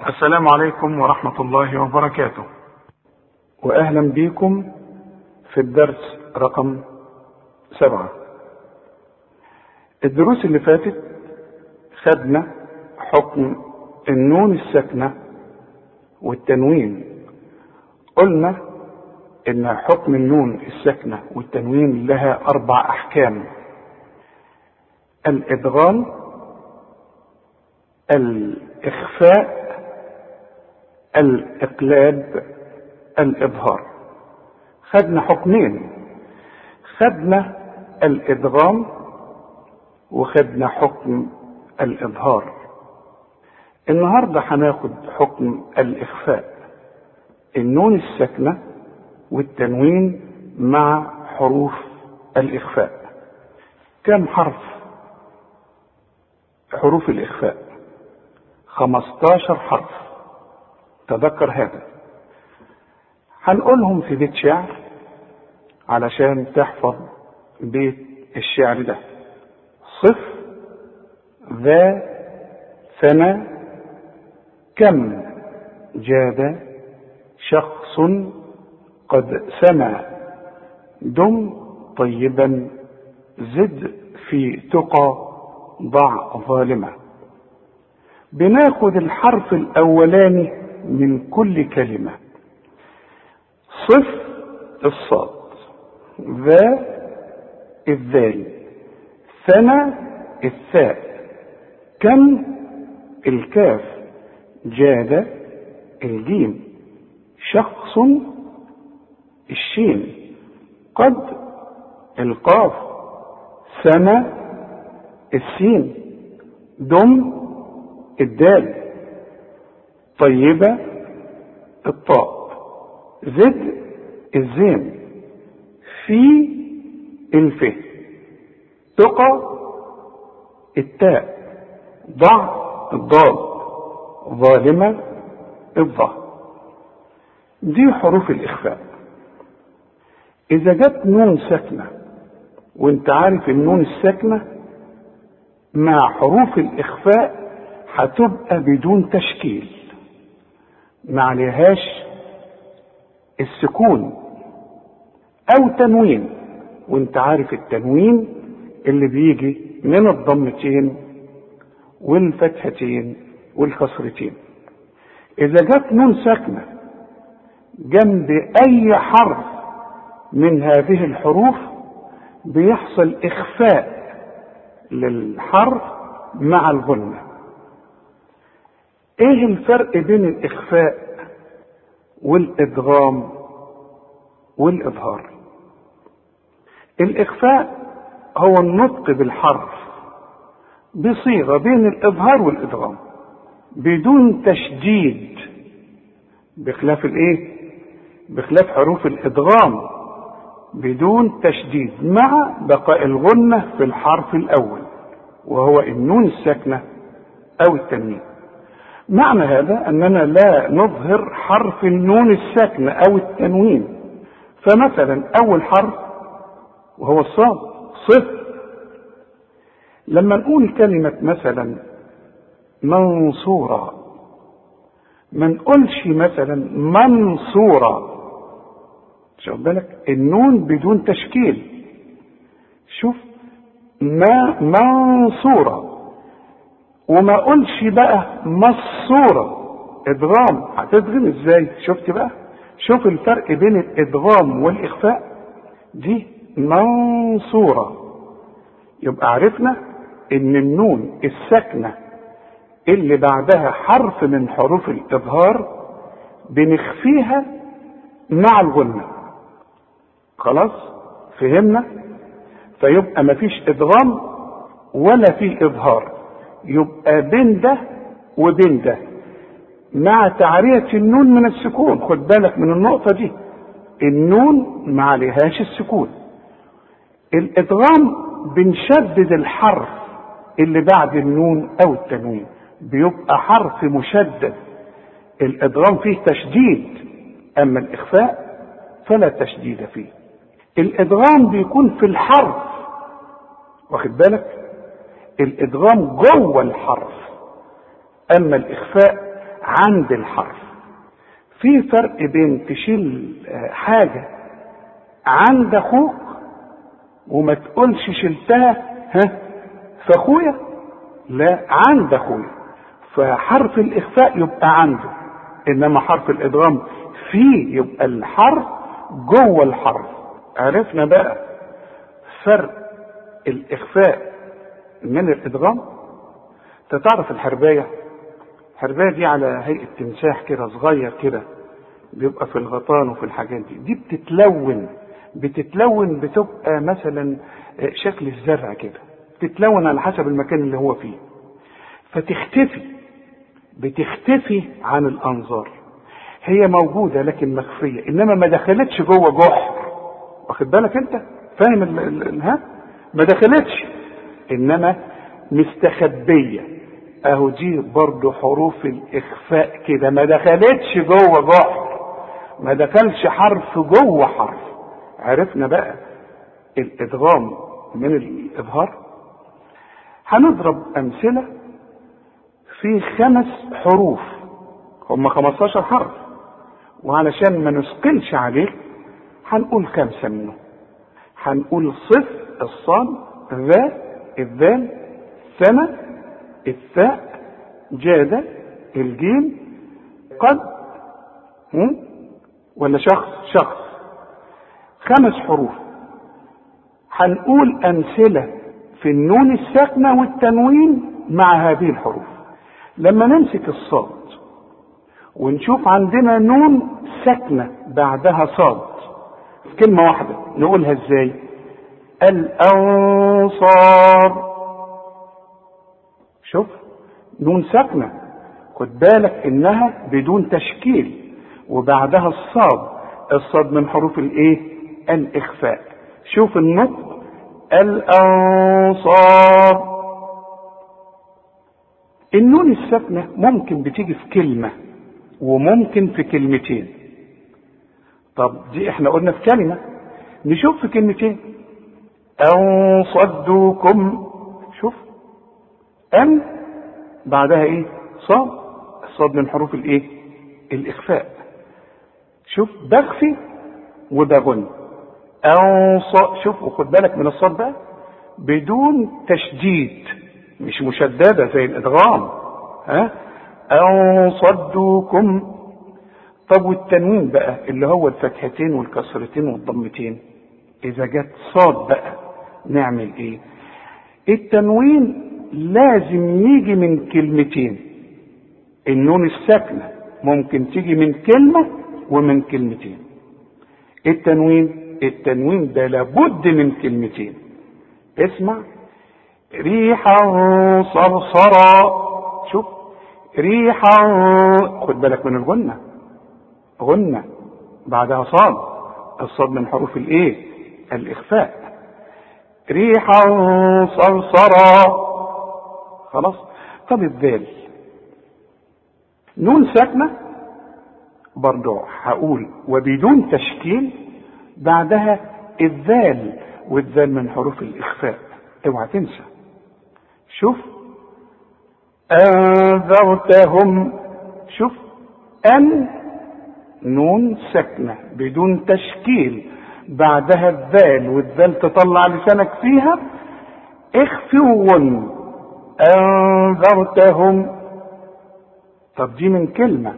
السلام عليكم ورحمة الله وبركاته. وأهلا بكم في الدرس رقم سبعة. الدروس اللي فاتت خدنا حكم النون الساكنة والتنوين. قلنا إن حكم النون الساكنة والتنوين لها أربع أحكام. الإدغام الإخفاء الإقلاب الاظهار خدنا حكمين. خدنا الإدغام وخدنا حكم الإظهار. النهارده هناخد حكم الإخفاء. النون الساكنة والتنوين مع حروف الإخفاء. كم حرف حروف الإخفاء؟ خمستاشر حرف. تذكر هذا. هنقولهم في بيت شعر علشان تحفظ بيت الشعر ده. صف ذا ثنى كم جاد شخص قد سمى دم طيبا زد في تقى ضع ظالمة. بناخد الحرف الأولاني من كل كلمة. صف الصاد. ذا الذال. ثنى الثاء. كم الكاف. جاد الجيم. شخص الشين. قد القاف. سنة السين. دم الدال. طيبة الطاء زد الزين. في الف. تقى التاء. ضع الضاد. ظالمة الضاء دي حروف الإخفاء. إذا جت نون ساكنة وأنت عارف النون الساكنة مع حروف الإخفاء هتبقى بدون تشكيل. ما عليهاش السكون أو تنوين. وأنت عارف التنوين اللي بيجي من الضمتين والفتحتين والكسرتين إذا جت نون ساكنة جنب أي حرف من هذه الحروف بيحصل إخفاء للحرف مع الغنة إيه الفرق بين الإخفاء والإدغام والإظهار الإخفاء هو النطق بالحرف بصيغة بين الإظهار والإدغام بدون تشديد بخلاف الإيه؟ بخلاف حروف الإدغام بدون تشديد مع بقاء الغنة في الحرف الأول وهو النون الساكنة أو التنوين معنى هذا أننا لا نظهر حرف النون الساكنة أو التنوين. فمثلا أول حرف وهو الصاد صفر. لما نقول كلمة مثلا منصورة ما نقولش مثلا منصورة. شوف بالك؟ النون بدون تشكيل. شوف ما منصورة. وما اقولش بقى مصورة. إدغام. هتدغم إزاي؟ شفت بقى؟ شوف الفرق بين الإدغام والإخفاء. دي منصورة. يبقى عرفنا إن النون الساكنة اللي بعدها حرف من حروف الإظهار بنخفيها مع الغنة خلاص؟ فهمنا؟ فيبقى مفيش إدغام ولا في إظهار. يبقى بين ده وبين ده. مع تعرية النون من السكون خد بالك من النقطة دي. النون ما عليهاش السكون. الإدغام بنشدد الحرف اللي بعد النون أو التنوين. بيبقى حرف مشدد. الإدغام فيه تشديد. أما الإخفاء فلا تشديد فيه. الإدغام بيكون في الحرف. واخد بالك؟ الإدغام جوه الحرف أما الإخفاء عند الحرف. في فرق بين تشيل حاجة عند أخوك وما تقولش شلتها ها في أخويا لا عند أخويا. فحرف الإخفاء يبقى عنده إنما حرف الإدغام فيه يبقى الحرف جوه الحرف. عرفنا بقى فرق الإخفاء من الإدغام؟ تعرف الحرباية؟ الحرباية دي على هيئة تمساح كده صغير كده بيبقى في الغطان وفي الحاجات دي. دي بتتلون بتتلون بتبقى مثلا شكل الزرع كده. بتتلون على حسب المكان اللي هو فيه. فتختفي بتختفي عن الأنظار. هي موجودة لكن مخفية إنما ما دخلتش جوه جحر. واخد بالك أنت؟ فاهم ها؟ ما دخلتش. إنما مستخبية. أهو دي برضه حروف الإخفاء كده. ما دخلتش جوه جحر ما دخلش حرف جوه حرف. عرفنا بقى الإدغام من الإظهار. هنضرب أمثلة في خمس حروف. هم 15 حرف. وعلشان ما نثقلش عليك هنقول خمسة منهم. هنقول صف الصاد ذا الذال سنة الثاء جاد الجيم قد ولا شخص شخص. خمس حروف. هنقول أمثلة في النون الساكنة والتنوين مع هذه الحروف. لما نمسك الصاد ونشوف عندنا نون ساكنة بعدها صاد كلمة واحدة نقولها إزاي؟ الأنصار. شوف نون ساكنة. خد بالك إنها بدون تشكيل وبعدها الصاد. الصاد من حروف الإيه؟ الإخفاء. شوف النطق. الأنصار. النون الساكنة ممكن بتيجي في كلمة وممكن في كلمتين. طب دي إحنا قلنا في كلمة. نشوف في كلمتين. أن صدوكم. شوف. أن. بعدها إيه؟ صاد. الصاد من حروف الإيه؟ الإخفاء. شوف. بخفي وبغن. أن صاد شوف وخد بالك من الصاد بقى. بدون تشديد. مش مشددة زي الإدغام. ها؟ أن صدوكم. طب والتنوين بقى؟ اللي هو الفتحتين والكسرتين والضمتين. إذا جت صاد بقى. نعمل إيه؟ التنوين لازم يجي من كلمتين. النون الساكنة ممكن تيجي من كلمة ومن كلمتين. التنوين التنوين ده لابد من كلمتين. اسمع. ريحا صرصرا. شوف. ريحا خد بالك من الغنة. غنة بعدها صاد. الصاد من حروف الإيه؟ الإخفاء. ريحا صرصرا. خلاص؟ طب الذال نون ساكنة؟ برضو هقول. وبدون تشكيل بعدها الذال والذال من حروف الإخفاء. اوعى تنسى. شوف. أنذرتهم. شوف. أن نون ساكنة بدون تشكيل. بعدها الذال والذال تطلع لسانك فيها؟ اخفوا أنذرتهم. طب دي من كلمة.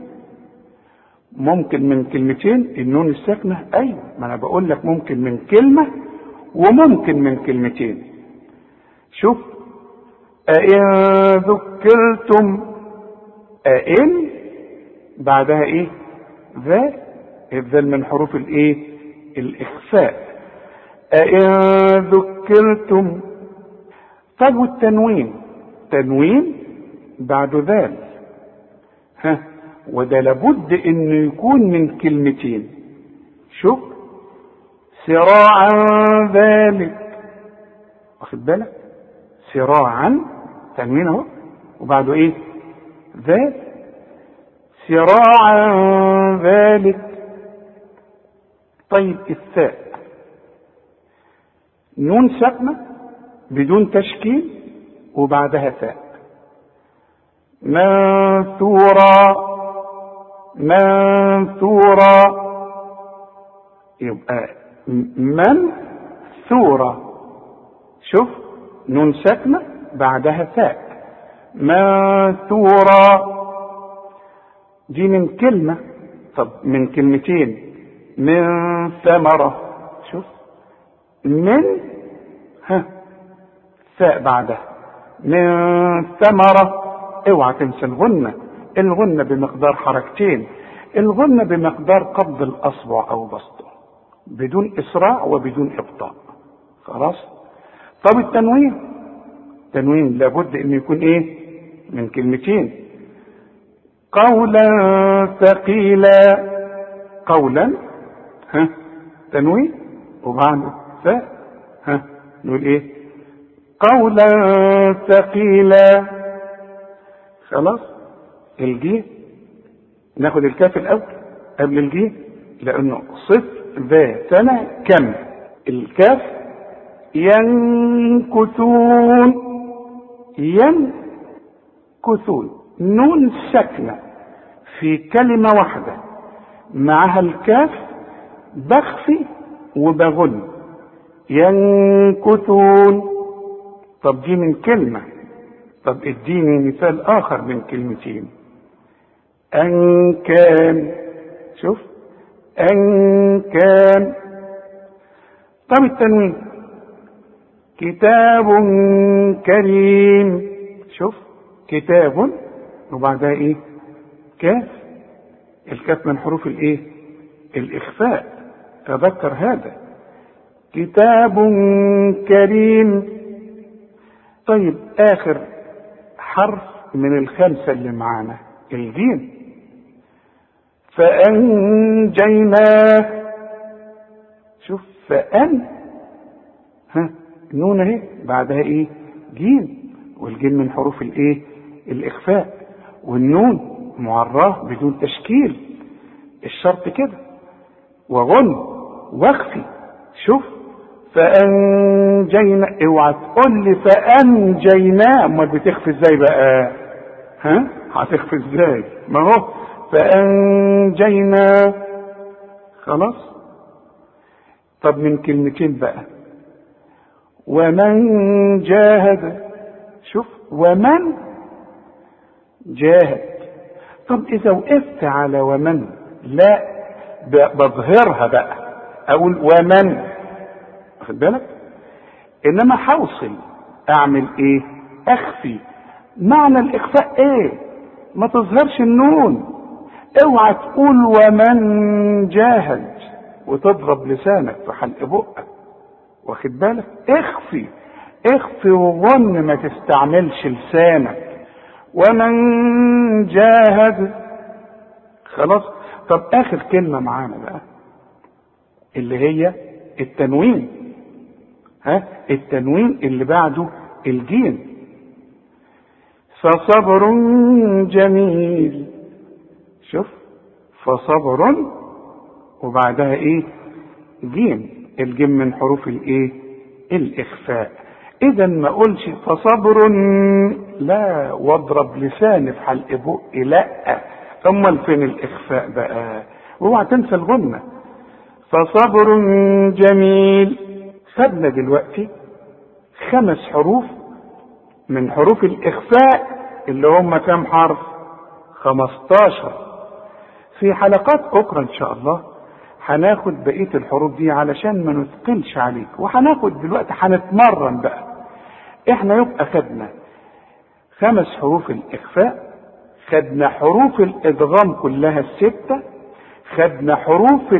ممكن من كلمتين؟ النون الساكنة. أيوة ما أنا بقول لك ممكن من كلمة وممكن من كلمتين. شوف. أئن ذكرتم. أئن؟ بعدها إيه؟ ذا. الذال من حروف الإيه؟ الإخفاء. أئن ذكرتم. طب والتنوين؟ تنوين بعد ذال ها وده لابد إنه يكون من كلمتين. شوف سراعا ذلك. واخد بالك؟ سراعا تنوين أهو. وبعده إيه؟ ذال سراعا ذلك. طيب الثاء نون ساكنه بدون تشكيل وبعدها ثاء منثورا منثورا يبقى منثورا شوف نون ساكنة بعدها ثاء منثورا دي من كلمة. طب من كلمتين. من ثمرة. شوف. من ها ثاء بعدها. من ثمرة. اوعى تنسى الغنة. الغنة بمقدار حركتين. الغنة بمقدار قبض الأصبع أو بسطه. بدون إسراع وبدون إبطاء. خلاص؟ طب التنوين؟ تنوين لابد انه يكون إيه؟ من كلمتين. قولا ثقيلا. قولا ها؟ تنوين وبعد فاء ها نقول إيه؟ قولا ثقيلا. خلاص؟ الجيم ناخد الكاف الأول قبل الجيم لأنه صف ذا سنة كم؟ الكاف ينكثون. ينكثون. نون ساكنة في كلمة واحدة. معها الكاف بخفي وبغن. ينكثون. طب دي من كلمة. طب اديني مثال آخر من كلمتين. أن كان. شوف. أن كان. طب التنوين. كتاب كريم. شوف. كتاب. وبعدها إيه؟ كاف. الكاف من حروف الإيه؟ الإخفاء. تذكر هذا. كتاب كريم. طيب آخر حرف من الخمسة اللي معانا الجيم. فأنجيناه. شوف فأن. ها نون اهي بعدها إيه؟ جيم. والجيم من حروف الإيه؟ الإخفاء. والنون معراه بدون تشكيل. الشرط كده. وغن. واخفي شوف. فانجينا اوعى تقول لي فأنجيناه. أمال بتخفي إزاي بقى؟ ها؟ هتخفي إزاي؟ ما هو. فانجينا خلاص. طب من كلمتين بقى. ومن جاهد. شوف. ومن جاهد. طب إذا وقفت على ومن لا بظهرها بقى. أقول ومن؟ واخد بالك؟ إنما حوصل أعمل إيه؟ أخفي. معنى الإخفاء إيه؟ ما تظهرش النون. اوعى تقول ومن جاهد وتضرب لسانك في حلق بقك. واخد بالك؟ اخفي. اخفي وظن ما تستعملش لسانك. ومن جاهد خلاص؟ طب آخر كلمة معانا بقى. اللي هي التنوين. ها؟ التنوين اللي بعده الجيم فصبر جميل. شوف فصبر وبعدها إيه؟ جيم الجيم من حروف الإيه؟ الإخفاء. اذا ما اقولش فصبر لا واضرب لساني في حلق بقي لا أمال فين الإخفاء بقى؟ اوعى تنسى الغنة. فصبر جميل. خدنا دلوقتي خمس حروف من حروف الإخفاء اللي هم كام حرف؟ خمستاشر. في حلقات أخرى إن شاء الله هناخد بقية الحروف دي علشان ما نثقلش عليك وهناخد دلوقتي هنتمرن بقى. إحنا يبقى خدنا خمس حروف الإخفاء خدنا حروف الإدغام كلها الستة خدنا حروف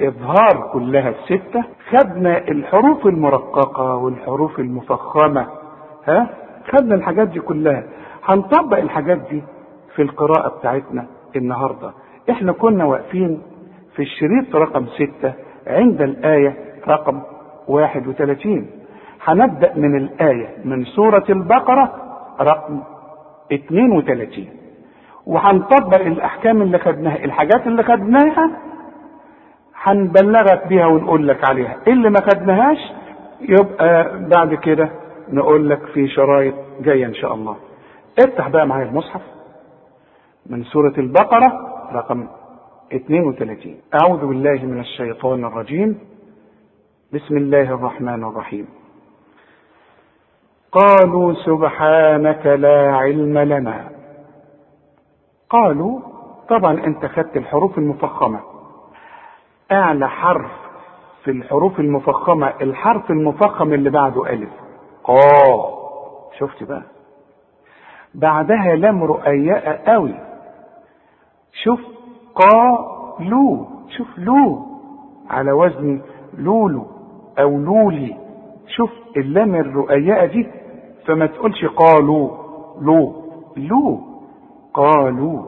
الاظهار كلها الستة خدنا الحروف المرققة والحروف المفخمة ها؟ خدنا الحاجات دي كلها. هنطبق الحاجات دي في القراءة بتاعتنا النهارده. إحنا كنا واقفين في الشريط رقم ستة عند الآية رقم 31 هنبدأ من الآية من سورة البقرة رقم 32 وهنطبق الأحكام اللي خدناها الحاجات اللي خدناها هنبلغك بيها ونقول لك عليها. اللي ما خدناهاش؟ يبقى بعد كده نقول لك في شرايط جاية إن شاء الله. افتح بقى معايا المصحف من سورة البقرة رقم 32 أعوذ بالله من الشيطان الرجيم. بسم الله الرحمن الرحيم. قالوا سبحانك لا علم لنا. قالوا طبعا أنت خدت الحروف المفخمة. أعلى حرف في الحروف المفخمة الحرف المفخم اللي بعده ألف. قا شفت بقى؟ بعدها لام رؤياء قوي. شوف قا لو. شوف لو. على وزن لولو أو لولي. شوف اللام الرؤياء دي فما تقولش قالوا لو. لو. قالوا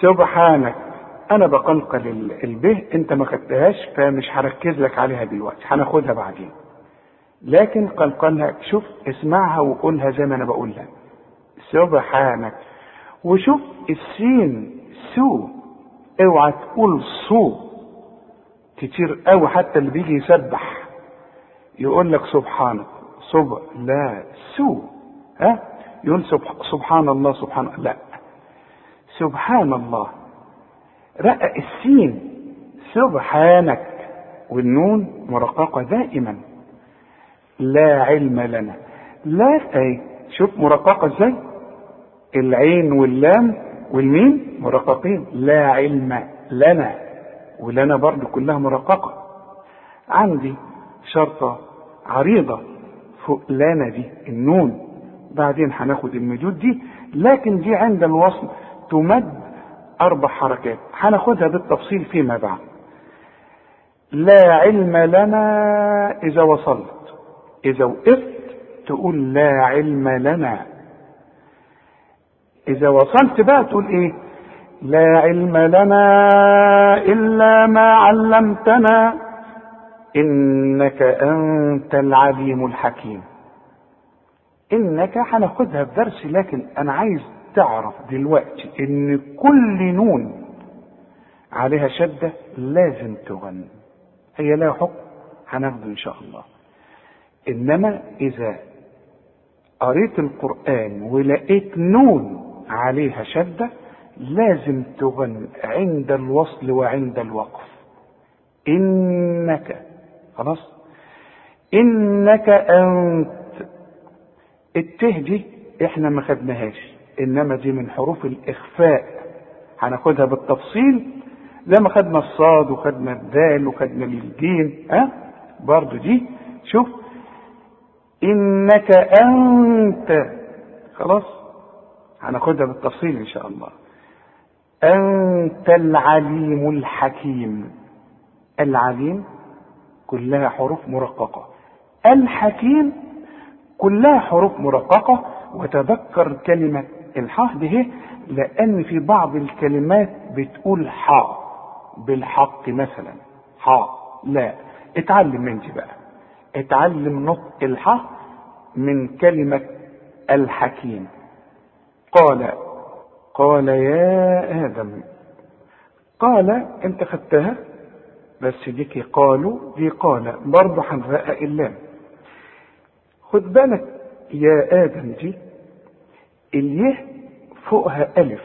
سبحانك. أنا بقلقل البه أنت ما خدتهاش فمش هركز لك عليها دلوقتي هناخدها بعدين. لكن قلقلها شوف اسمعها وقولها زي ما أنا بقولها. سبحانك. وشوف السين سو اوعى تقول صو كتير قوي حتى اللي بيجي يسبح يقول لك سبحانك. صب لا سو ها؟ يقول سبحان الله سبحان لا. سبحان الله. رقق السين سبحانك والنون مرققة دائما. لا علم لنا. لا أي شوف مرققة إزاي؟ العين واللام والميم مرققين. لا علم لنا. ولنا برضو كلها مرققة. عندي شرطة عريضة فوق لنا دي النون. بعدين هناخد المدود دي. لكن دي عند الوصل تمد أربع حركات. هناخدها بالتفصيل فيما بعد. لا علم لنا إذا وصلت. إذا وقفت تقول لا علم لنا. إذا وصلت بقى تقول إيه؟ لا علم لنا إلا ما علمتنا. إنك أنت العليم الحكيم. إنك هناخدها في لكن أنا عايز تعرف دلوقتي إن كل نون عليها شدة لازم تغنى هي لها حكم هناخده إن شاء الله. إنما إذا قريت القرآن ولقيت نون عليها شدة لازم تغن عند الوصل وعند الوقف. إنك خلاص؟ إنك أنت الته دي إحنا ما خدناهاش. إنما دي من حروف الإخفاء. هناخدها بالتفصيل. زي ما خدنا الصاد وخدنا الدال وخدنا الجيم ها؟ أه؟ برضو دي. شوف. إنك أنت. خلاص؟ هناخدها بالتفصيل إن شاء الله. أنت العليم الحكيم. العليم كلها حروف مرققة. الحكيم كلها حروف مرققة. وتذكر كلمة الحاء دي لأن في بعض الكلمات بتقول حاء بالحق مثلا. حاء لا. اتعلم من دي بقى. اتعلم نطق الحاء من كلمة الحكيم. قال قال يا آدم. قال انت خدتها؟ بس ديكي قالوا دي قال. برضه هنرقق اللام. خد بالك يا آدم دي اليه فوقها ألف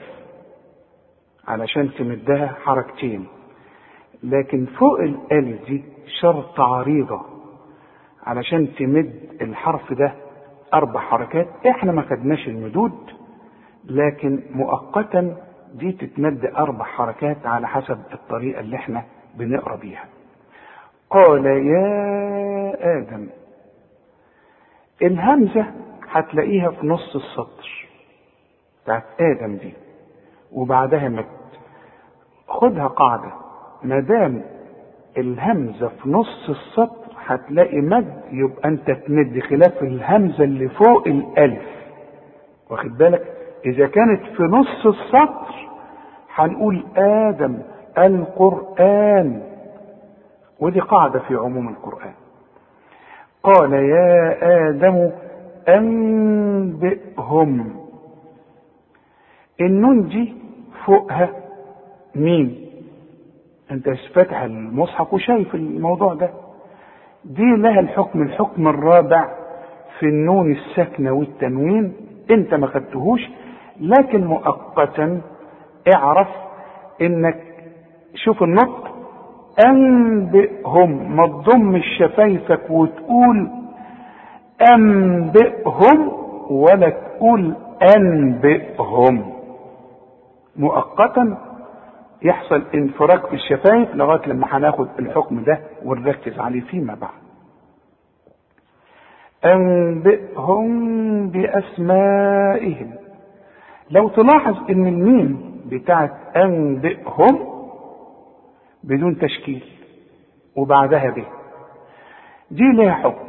علشان تمدها حركتين. لكن فوق الألف دي شرط عريضة علشان تمد الحرف ده أربع حركات. إحنا ما خدناش المدود لكن مؤقتا دي تتمد أربع حركات على حسب الطريقة اللي إحنا بنقرأ بيها. قال يا آدم الهمزة هتلاقيها في نص السطر. بتاعت آدم دي وبعدها مد خدها قاعدة. ما دام الهمزة في نص السطر هتلاقي مد يبقى أنت تمد خلاف الهمزة اللي فوق الألف. واخد بالك؟ إذا كانت في نص السطر هنقول آدم القرآن. ودي قاعدة في عموم القرآن. قال يا آدم أنبئهم. النون دي فوقها مين؟ أنت فاتح المصحف وشايف الموضوع ده. دي لها الحكم الحكم الرابع في النون الساكنة والتنوين. أنت ما خدتهوش لكن مؤقتا اعرف إنك شوف النطق أنبئهم ما تضم شفايفك وتقول أنبئهم ولا تقول أنبئهم. مؤقتا يحصل انفراج في الشفايف لغاية لما هناخد الحكم ده ونركز عليه فيما بعد. أنبئهم بأسمائهم. لو تلاحظ إن الميم بتاعت أنبئهم بدون تشكيل وبعدها به دي ليها حكم.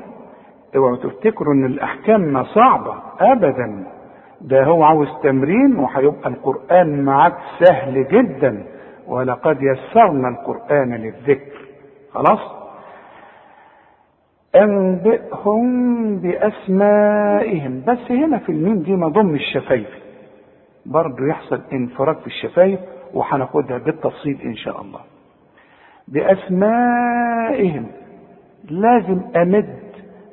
اوعوا تفتكروا إن الأحكام صعبة ابدا. ده هو عاوز تمرين وهيبقى القرآن معاك سهل جدا. ولقد يسرنا القرآن للذكر. خلاص؟ أنبئهم بأسمائهم. بس هنا في الميم دي مضم الشفايف. برضه يحصل انفراج في الشفايف وهناخدها بالتفصيل إن شاء الله. بأسمائهم. لازم أمد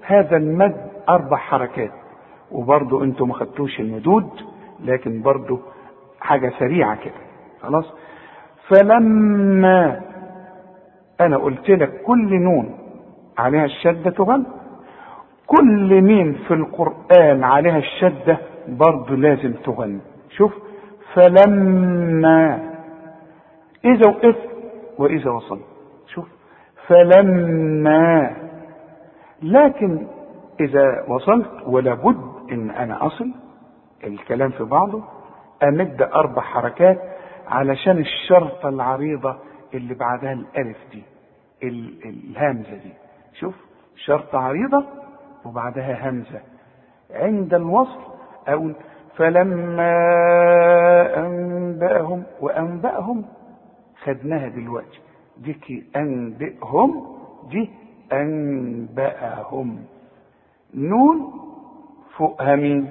هذا المد أربع حركات. وبرضه أنتوا ما خدتوش المدود لكن برضه حاجة سريعة كده. خلاص؟ فلما أنا قلت لك كل نون عليها الشدة تغن كل ميم في القرآن عليها الشدة برضه لازم تغن. شوف فلما إذا وقفت وإذا وصلت شوف فلما لكن إذا وصلت ولا بد إن أنا أصل الكلام في بعضه أمد أربع حركات علشان الشرطة العريضة اللي بعدها الألف دي الهمزة دي. شوف شرطة عريضة وبعدها همزة. عند الوصل أقول فلما أنبأهم وأنبأهم خدناها دلوقتي. دي أنبئهم دي أنبأهم. نون فوقها مين؟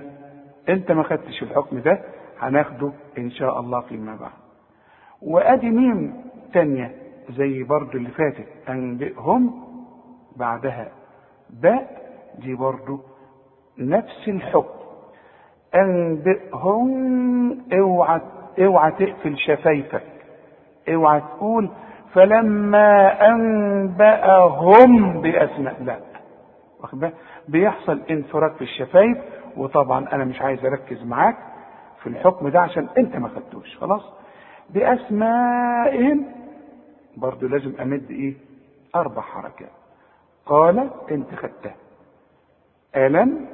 انت ما خدتش الحكم ده هناخده إن شاء الله فيما بعد. وأدي ميم تانية زي برضو اللي فاتت أنبئهم بعدها. باء دي برضو نفس الحكم. أنبئهم اوعى اوعى تقفل شفايفك. اوعى تقول فلما أنبأهم بأسماء لا. بيحصل انفراج في الشفايف وطبعا أنا مش عايز أركز معاك في الحكم ده عشان أنت ما خدتوش خلاص؟ بأسمائهم برضو لازم أمد إيه؟ أربع حركات. قال أنت خدتها. ألم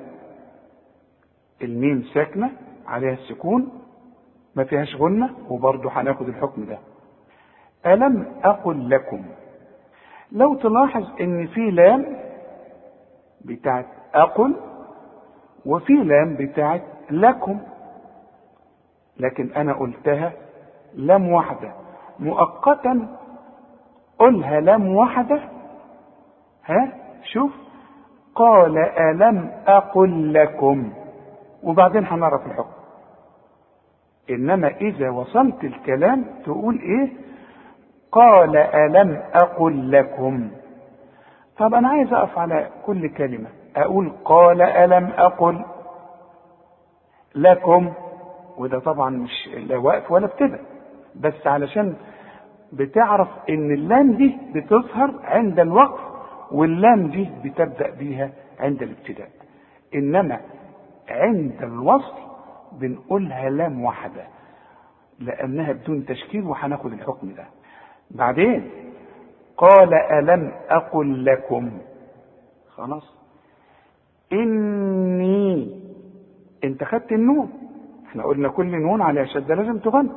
الميم ساكنة عليها السكون ما فيهاش غنة وبرضو هناخد الحكم ده. ألم أقل لكم. لو تلاحظ إن في لام بتاعت أقل وفي لام بتاعت لكم. لكن أنا قلتها لام واحدة. مؤقتا قلها لام واحدة. ها؟ شوف. قال ألم أقل لكم. وبعدين هنعرف الحكم. إنما إذا وصلت الكلام تقول إيه؟ قال ألم أقل لكم. طب أنا عايز أقف على كل كلمة. أقول قال ألم أقل لكم وده طبعا مش لا وقف ولا ابتدى بس علشان بتعرف إن اللام دي بتظهر عند الوقف واللام دي بتبدأ بيها عند الابتداء. إنما عند الوصل بنقولها لام واحدة لأنها بدون تشكيل وهناخد الحكم ده. بعدين قال ألم أقل لكم خلاص. إني أنت خدت النون. إحنا قلنا كل نون على شدة لازم تغنى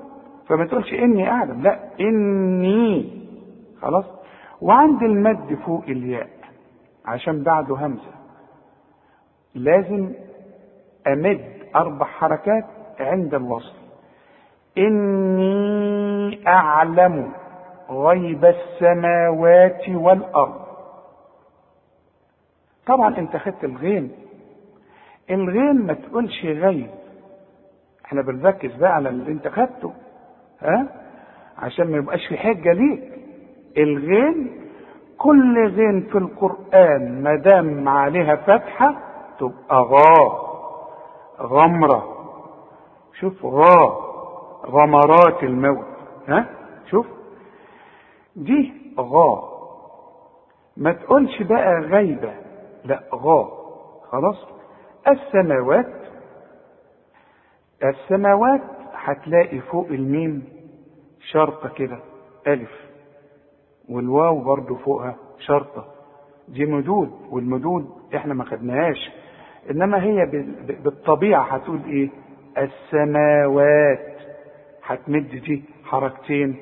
فما تقولش إني أعلم. لا إني. خلاص. وعند المد فوق الياء عشان بعده همزة لازم أمد أربع حركات عند الوصل. إني أعلم. غيب السماوات والأرض. طبعا أنت خدت الغين الغين ما تقولش غيب. إحنا بنركز بقى على اللي أنت خدته ها؟ عشان ما يبقاش في حجة ليك. الغين كل غين في القرآن ما دام عليها فتحة تبقى غا غمرة. شوف غا غمرات الموت ها؟ شوف. دي غا. ما تقولش بقى غيبة لا غا. خلاص؟ السماوات السماوات هتلاقي فوق الميم شرطة كده ألف. والواو برضو فوقها شرطة. دي مدود والمدود إحنا ما خدناهاش. إنما هي بالطبيعة هتقول إيه؟ السماوات. هتمد دي حركتين.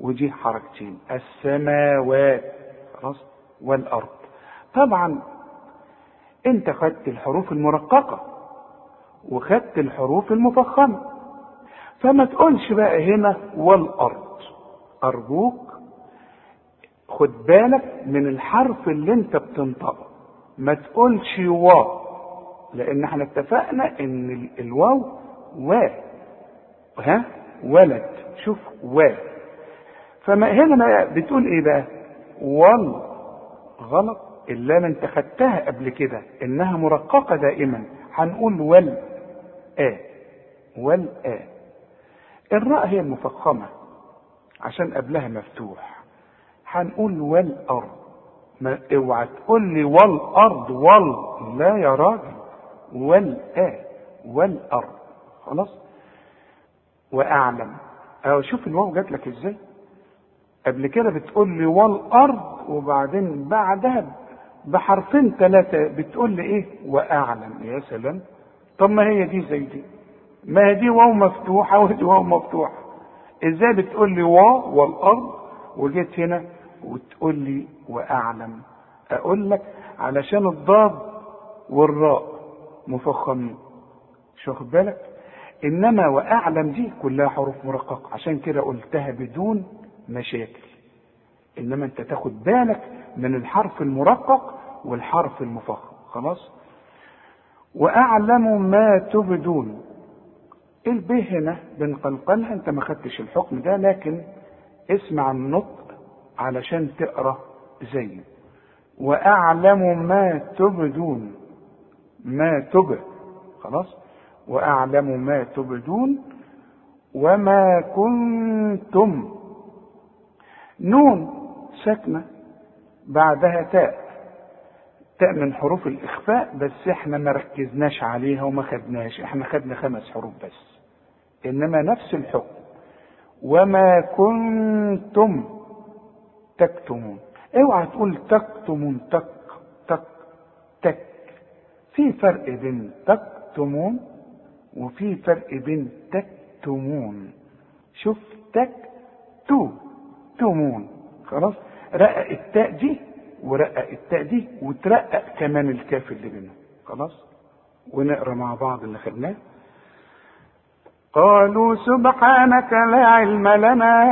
ودي حركتين السماوات خلاص والأرض. طبعا أنت خدت الحروف المرققة وخدت الحروف المفخمة. فما تقولش بقى هنا والأرض. أرجوك خد بالك من الحرف اللي أنت بتنطقه. ما تقولش واو لأن إحنا اتفقنا إن الواو و ها؟ ولد. شوف و فما هنا بتقول إيه بقى؟ وال غلط اللام أنت خدتها قبل كده إنها مرققة دائما. هنقول وال آ. وال آ. الراء هي المفخمة عشان قبلها مفتوح. هنقول والارض ما اوعى تقول لي والارض وال لا يا راجل. والآ والارض خلاص؟ وأعلم. اهو شوف الواو جات لك إزاي؟ قبل كده بتقول لي والارض وبعدين بعدها بحرفين ثلاثة بتقول لي إيه؟ وأعلم. يا سلام! طب ما هي دي زي دي. ما هي دي واو مفتوحة ودي واو مفتوحة. إزاي بتقول لي واو والارض وجيت هنا وتقول لي وأعلم. أقول لك علشان الضاد والراء مفخمين. مش واخد بالك؟ إنما وأعلم دي كلها حروف مرققة. عشان كده قلتها بدون مشاكل. إنما أنت تاخد بالك من الحرف المرقق والحرف المفخم. خلاص؟ وأعلم ما تبدون. الب هنا بنقلقلها أنت ما خدتش الحكم ده لكن اسمع النطق علشان تقرأ زيه وأعلم ما تبدون. ما تب. خلاص؟ وأعلم ما تبدون. وما كنتم نون ساكنة بعدها تاء. تاء من حروف الإخفاء بس إحنا ما ركزناش عليها وما خدناش. إحنا خدنا خمس حروف بس. إنما نفس الحكم. وما كنتم تكتمون. اوعى تقول تكتمون تك تك تك. في فرق بين تكتمون وفي فرق بين تكتمون. شوف تك تو تمون خلاص؟ رقق التاء دي ورقق التاء دي وترقق كمان الكاف اللي بينهم. خلاص؟ ونقرأ مع بعض اللي خدناه. قالوا سبحانك لا علم لنا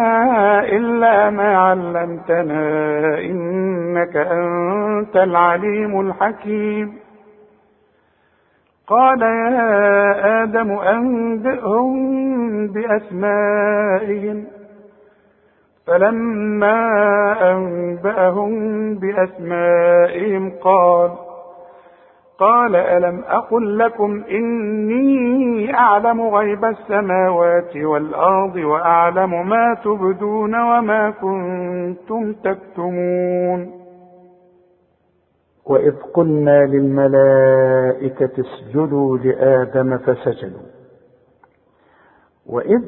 إلا ما علمتنا إنك أنت العليم الحكيم. قال يا آدم أنبئهم بأسمائهم. فلما أنبأهم بأسمائهم قال قال ألم أقل لكم إني أعلم غيب السماوات والأرض وأعلم ما تبدون وما كنتم تكتمون. وإذ قلنا للملائكة اسجدوا لآدم فسجدوا. وإذ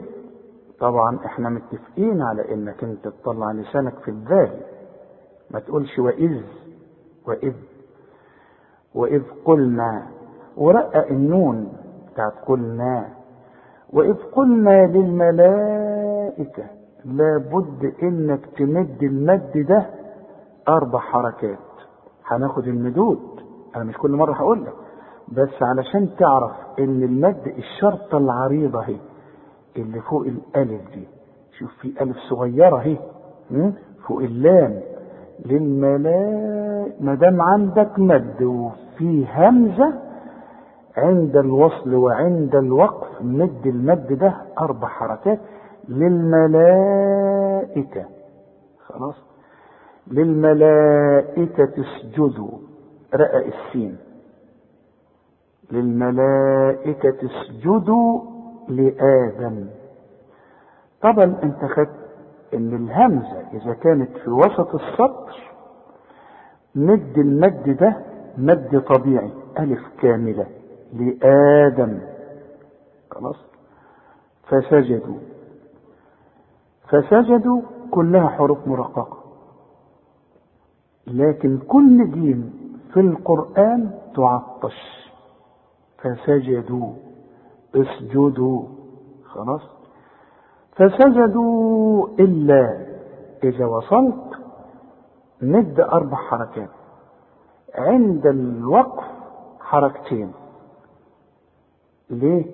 طبعا إحنا متفقين على إنك أنت تطلع لسانك في الذال ما تقولش وإذ وإذ وإذ قلنا ورقق النون بتاعت قلنا وإذ قلنا للملائكة لابد إنك تمد المد ده أربع حركات. هناخد المدود. أنا مش كل مرة هقول لك بس علشان تعرف إن المد الشرطة العريضة أهي. اللي فوق الألف دي. شوف في ألف صغيرة أهي. فوق اللام. للملائكة ما دام عندك مد وفي همزة عند الوصل وعند الوقف مد المد ده أربع حركات. للملائكة. خلاص؟ للملائكة اسجدوا رأى السين. للملائكة اسجدوا لآدم. طبعا أنت خدت إن الهمزة إذا كانت في وسط السطر مد المد ده مد طبيعي ألف كاملة لآدم. خلاص؟ فسجدوا. فسجدوا كلها حروف مرققة. لكن كل جيم في القرآن تعطش. فسجدوا. اسجدوا. خلاص؟ فسجدوا إلا إذا وصلت مد أربع حركات. عند الوقف حركتين. ليه؟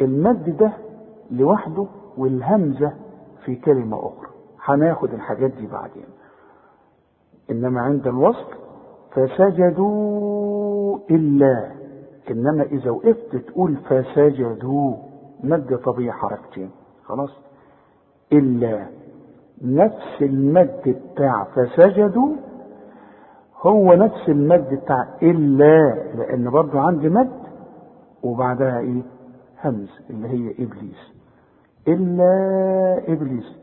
المد ده لوحده والهمزة في كلمة أخرى. هناخد الحاجات دي بعدين. إنما عند الوصل فسجدوا إلا إنما إذا وقفت تقول فسجدوا مد طبيعي حركتين خلاص؟ إلا نفس المد بتاع فسجدوا هو نفس المد بتاع إلا لأن برضو عندي مد وبعدها إيه؟ همز اللي هي إبليس. إلا إبليس.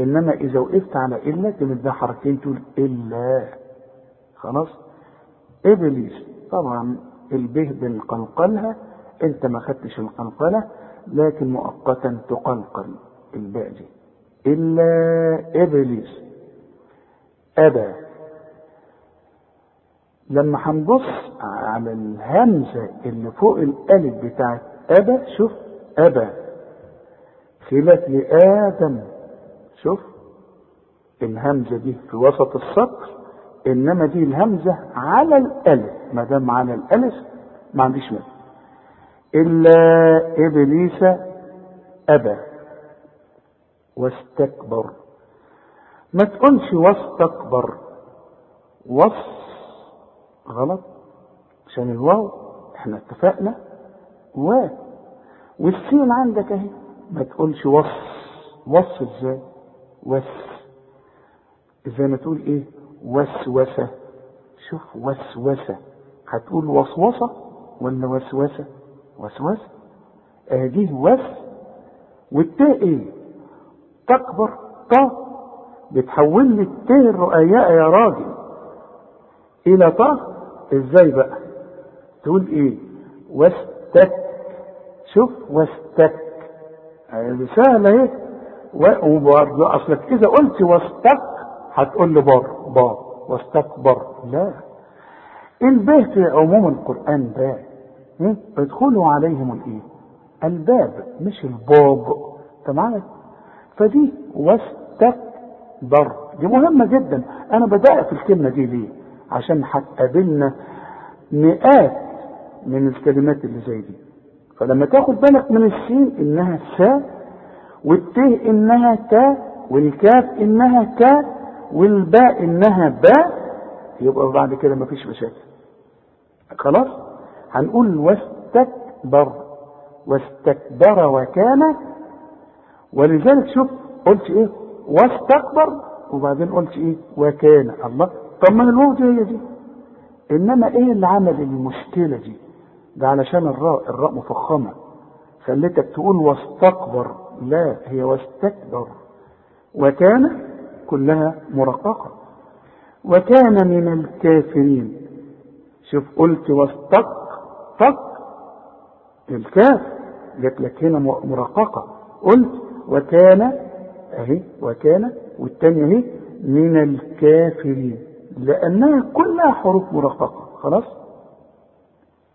إنما إذا وقفت على إلا تمدها حركتين تقول إلا خلاص؟ إبليس طبعا البه بنقلقلها أنت ما خدتش القلقلة لكن مؤقتا تقلقل الباء دي. إلا إبليس. أبى لما هنبص على الهمزة اللي فوق الألف بتاعت أبى شوف أبى خلاف لآدم. شوف الهمزة دي في وسط السطر. إنما دي الهمزة على الألف. ما دام على الألف ما عنديش مد إلا إبليس أبى واستكبر. ما تقولش واستكبر. وص غلط. عشان الواو إحنا اتفقنا. و. والسين عندك أهي. ما تقولش وص. وص إزاي؟ وس زي ما تقول إيه؟ وسوسة. شوف وسوسة. هتقول وسوسة ولا وسوسة؟ وسوسة. ادي وس. والتاء إيه؟ تكبر. طا بتحول لي التاء الرؤياء يا راجل. إلى طا إزاي بقى؟ تقول إيه؟ واستك شوف واستك سهلة أهي. وبرضه أصلك إذا قلت واستك هتقول لي بر بار واستكبر. لا. الباء في عموم القرآن باء ادخلوا عليهم الإيه؟ الباب مش الباب. تمام؟ فدي واستكبر. دي مهمة جدا. أنا بدأت الكلمة دي ليه؟ عشان هتقابلنا مئات من الكلمات اللي زي دي. فلما تاخد بالك من السين إنها سا والت إنها تا والكاف إنها كا والباء إنها باء يبقى بعد كده مفيش مشاكل. خلاص؟ هنقول واستكبر. واستكبر وكان. ولذلك شوف قلت إيه؟ واستكبر وبعدين قلت إيه؟ وكان. الله. طب ما الواو دي هي دي. إنما إيه اللي عمل المشكلة دي؟ ده علشان الراء الراء مفخمة. خلتك تقول واستكبر. لا هي واستكبر. وكان. كلها مرققة. وكان من الكافرين شوف قلت واستك تك الكاف جات لك هنا مرققة. قلت وكان أهي وكان والتانية أهي من الكافرين لأنها كلها حروف مرققة. خلاص؟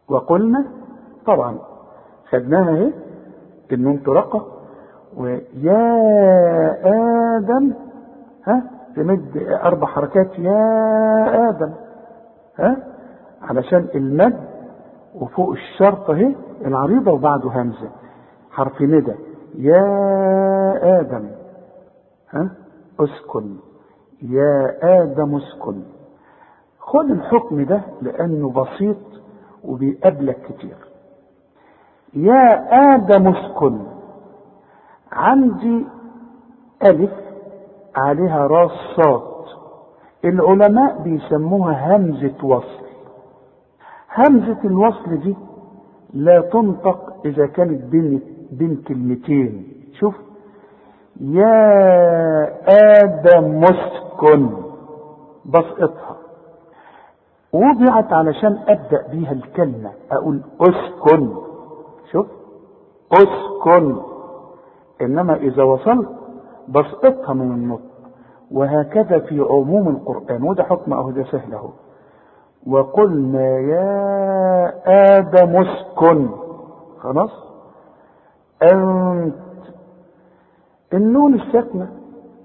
وقلنا طبعا خدناها أهي النون ترقق ويا آدم ها؟ تمد أربع حركات يا آدم. ها؟ علشان المد وفوق الشرط أهي العريضة وبعده همزة. حرف ندى. يا آدم. ها؟ اسكن. يا آدم اسكن. خد الحكم ده لأنه بسيط وبيقابلك كتير. يا آدم اسكن. عندي ألف عليها راس صاد العلماء بيسموها همزة وصل. همزة الوصل دي لا تنطق إذا كانت بين بين كلمتين. شوف. يا آدم اسكن. بسقطها. وضعت علشان أبدأ بيها الكلمة. أقول اسكن. شوف. اسكن. إنما إذا وصلت بسقطها من النطق. وهكذا في عموم القرآن وده حكم أهو ده سهل أهو. وقلنا يا آدم اسكن. خلاص؟ أنت النون الساكنة.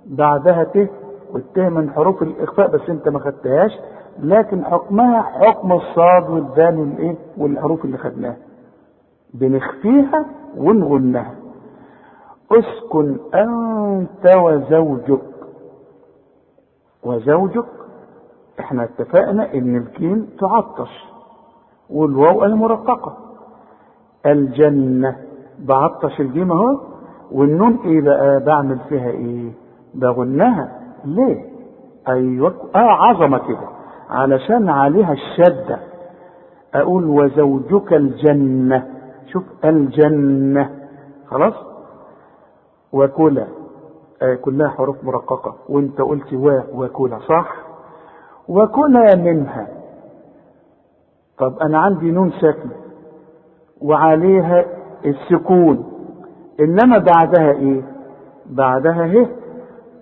بعدها ت والت من حروف الإخفاء بس أنت ما خدتهاش. لكن حكمها حكم الصاد والذال والإيه والحروف اللي خدناها. بنخفيها ونغنها. اسكن أنت وزوجك. وزوجك إحنا اتفقنا إن الجيم تعطش والواو اهي مرققه الجنة بعطش الجيم أهو والنون إيه بقى؟ بعمل فيها إيه؟ بغنها. ليه؟ أيوه آه عظمة كده. علشان عليها الشدة. أقول وزوجك الجنة. شوف الجنة. خلاص؟ وكلا آه كلها حروف مرققة. وانت قلت و وكلا صح؟ وكلا منها. طب أنا عندي نون ساكنه وعليها السكون. إنما بعدها إيه؟ بعدها ه.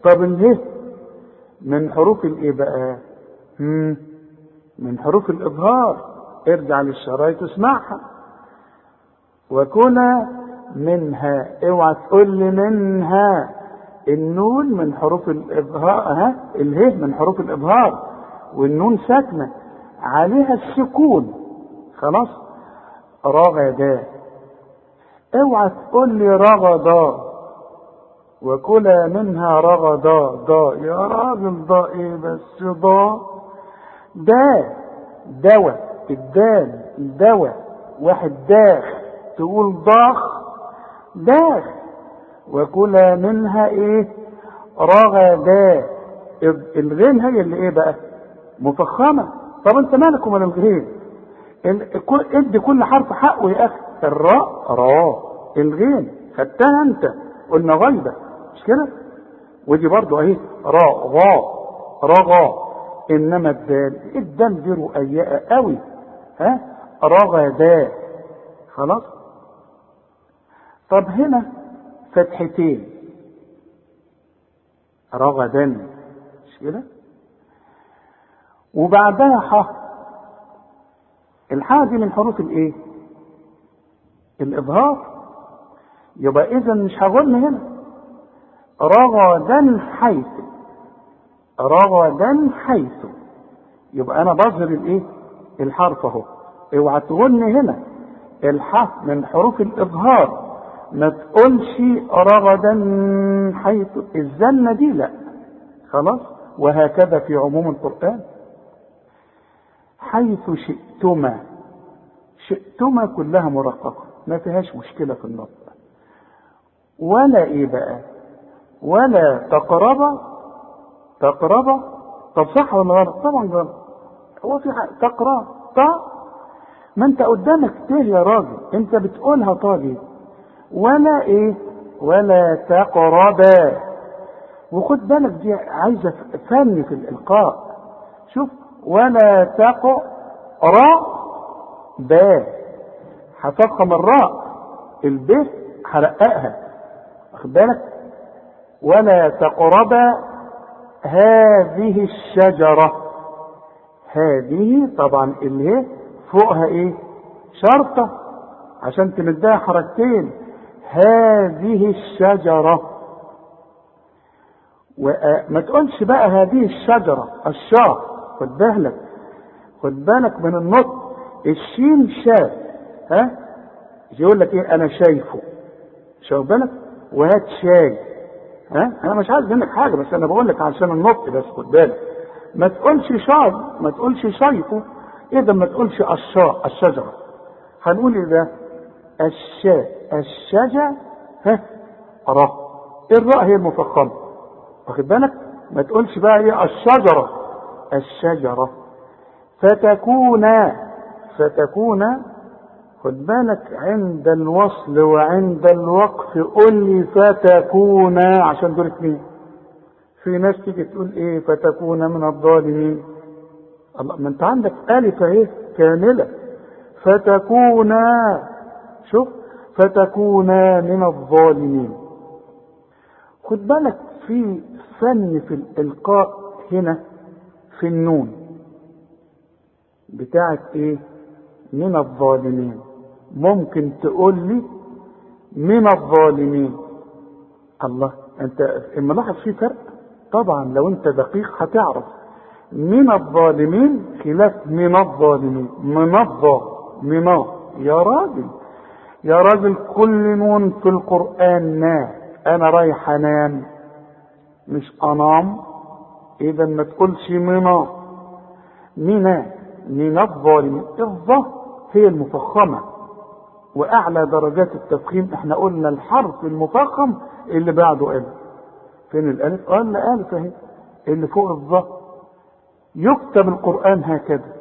طب اله من حروف الايه بقى؟ مم. من حروف الإظهار. ارجع للشرايط اسمعها وكلا منها. اوعى تقول لي منها. النون من حروف الإظهار ها؟ اله من حروف الإظهار. والنون ساكنة. عليها السكون. خلاص؟ رغدا. اوعى تقول لي رغدا. وكلا منها رغدا. ضا يا راجل ضا إيه بس؟ ضا دا. دوا الدال. دوا واحد داخ. تقول ضاخ. داخ. وكلا منها إيه؟ رغدا الغين هي اللي إيه بقى؟ مفخمة. طب أنت مالك ومال الغين؟ ادي كل حرف حقه يا أخي الراء. راء. الغين. خدتها أنت. قلنا غيبة. مش كده؟ ودي برضو أهي. راء. غاء. رغا إنما الدال. الدال دي رؤياء قوي ها؟ رغدا خلاص؟ طب هنا فتحتين. رغدا مش كده؟ وبعدها ح. الحاء دي من حروف الايه؟ الإظهار. يبقى اذا مش هغن هنا. رغدا حيث. رغدا حيث. يبقى أنا بظهر الإيه؟ الحرف أهو. اوعى تغن هنا. الحاء من حروف الإظهار. ما تقولش رغدا حيث الزنه دي لا. خلاص؟ وهكذا في عموم القرآن. حيث شئتما. شئتما كلها مرققة. ما فيهاش مشكلة في النطق. ولا إيه بقى؟ ولا تقرب؟ تقرب؟ طب صح ولا غلط؟ طبعا غلط. هو في حق. تقرأ. طا؟ ما أنت قدامك ت يا راجل. أنت بتقولها طاجي ولا إيه؟ ولا تقربا وخد بالك دي عايزة فن في الإلقاء. شوف ولا تقرا با هتفخم الراء الب هرققها. واخد بالك؟ ولا تقربا هذه الشجرة. هذه طبعا اللي هي فوقها إيه؟ شرطة. عشان تمدها حركتين. هذه الشجرة. وما تقولش بقى هذه الشجرة. الشاء خد بالك. خد بالك من النطق. الشين شاف ها؟ يقول لك إيه؟ أنا شايفه. شوف بالك؟ وهات شاي ها؟ أنا مش عايز منك حاجة بس أنا بقول لك عشان النطق بس خد بالك. ما تقولش شاي ما تقولش شايفه. اذا ما تقولش الشاء الشجرة؟ هنقول إيه ده؟ الشاء الشجا ها را. الراء هي المفخمة. واخد بالك؟ ما تقولش بقى إيه الشجرة. الشجرة. فتكون فتكون خد بالك عند الوصل وعند الوقف قل لي فتكون عشان دول اتنين. في ناس تيجي تقول إيه فتكون من الظالمين. الله ما أنت عندك الف اهي كاملة. فتكون شوف فتكون من الظالمين. خد بالك في فن في الإلقاء هنا في النون بتاعت إيه؟ من الظالمين. ممكن تقول لي من الظالمين. الله أنت ملاحظ في فرق؟ طبعا لو أنت دقيق هتعرف. من الظالمين خلاف من الظالمين. من الظالمين من يا راجل. يا راجل كل نون في القرآن نا. أنا رايح أنام. مش أنام. إذا ما تقولش من من من الظالمين الظه هي المفخمة. وأعلى درجات التفخيم. إحنا قلنا الحرف المفخم اللي بعده ألف. فين الألف؟ قلنا الف أهي. اللي فوق الظه يكتب القرآن هكذا.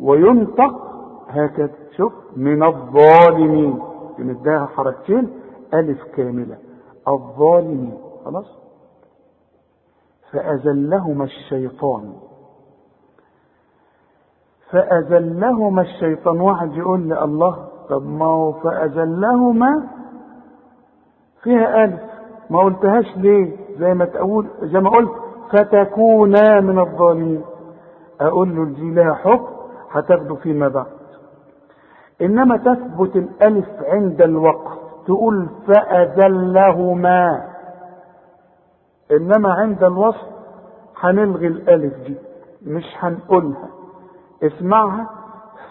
وينطق هكذا. شوف من الظالمين. بنديها حركتين. ألف كاملة. الظالمين. خلاص؟ فأزلهما الشيطان. فأزلهما الشيطان. واحد يقول لي الله طب ما هو فأزلهما؟ فيها ألف. ما قلتهاش ليه؟ زي ما تقول زي ما قلت فتكونا من الظالمين. أقول له دي لها حكم هتاخده فيما بعد. إنما تثبت الألف عند الوقف تقول فأذلهما. إنما عند الوصف هنلغي الألف دي مش هنقولها. اسمعها.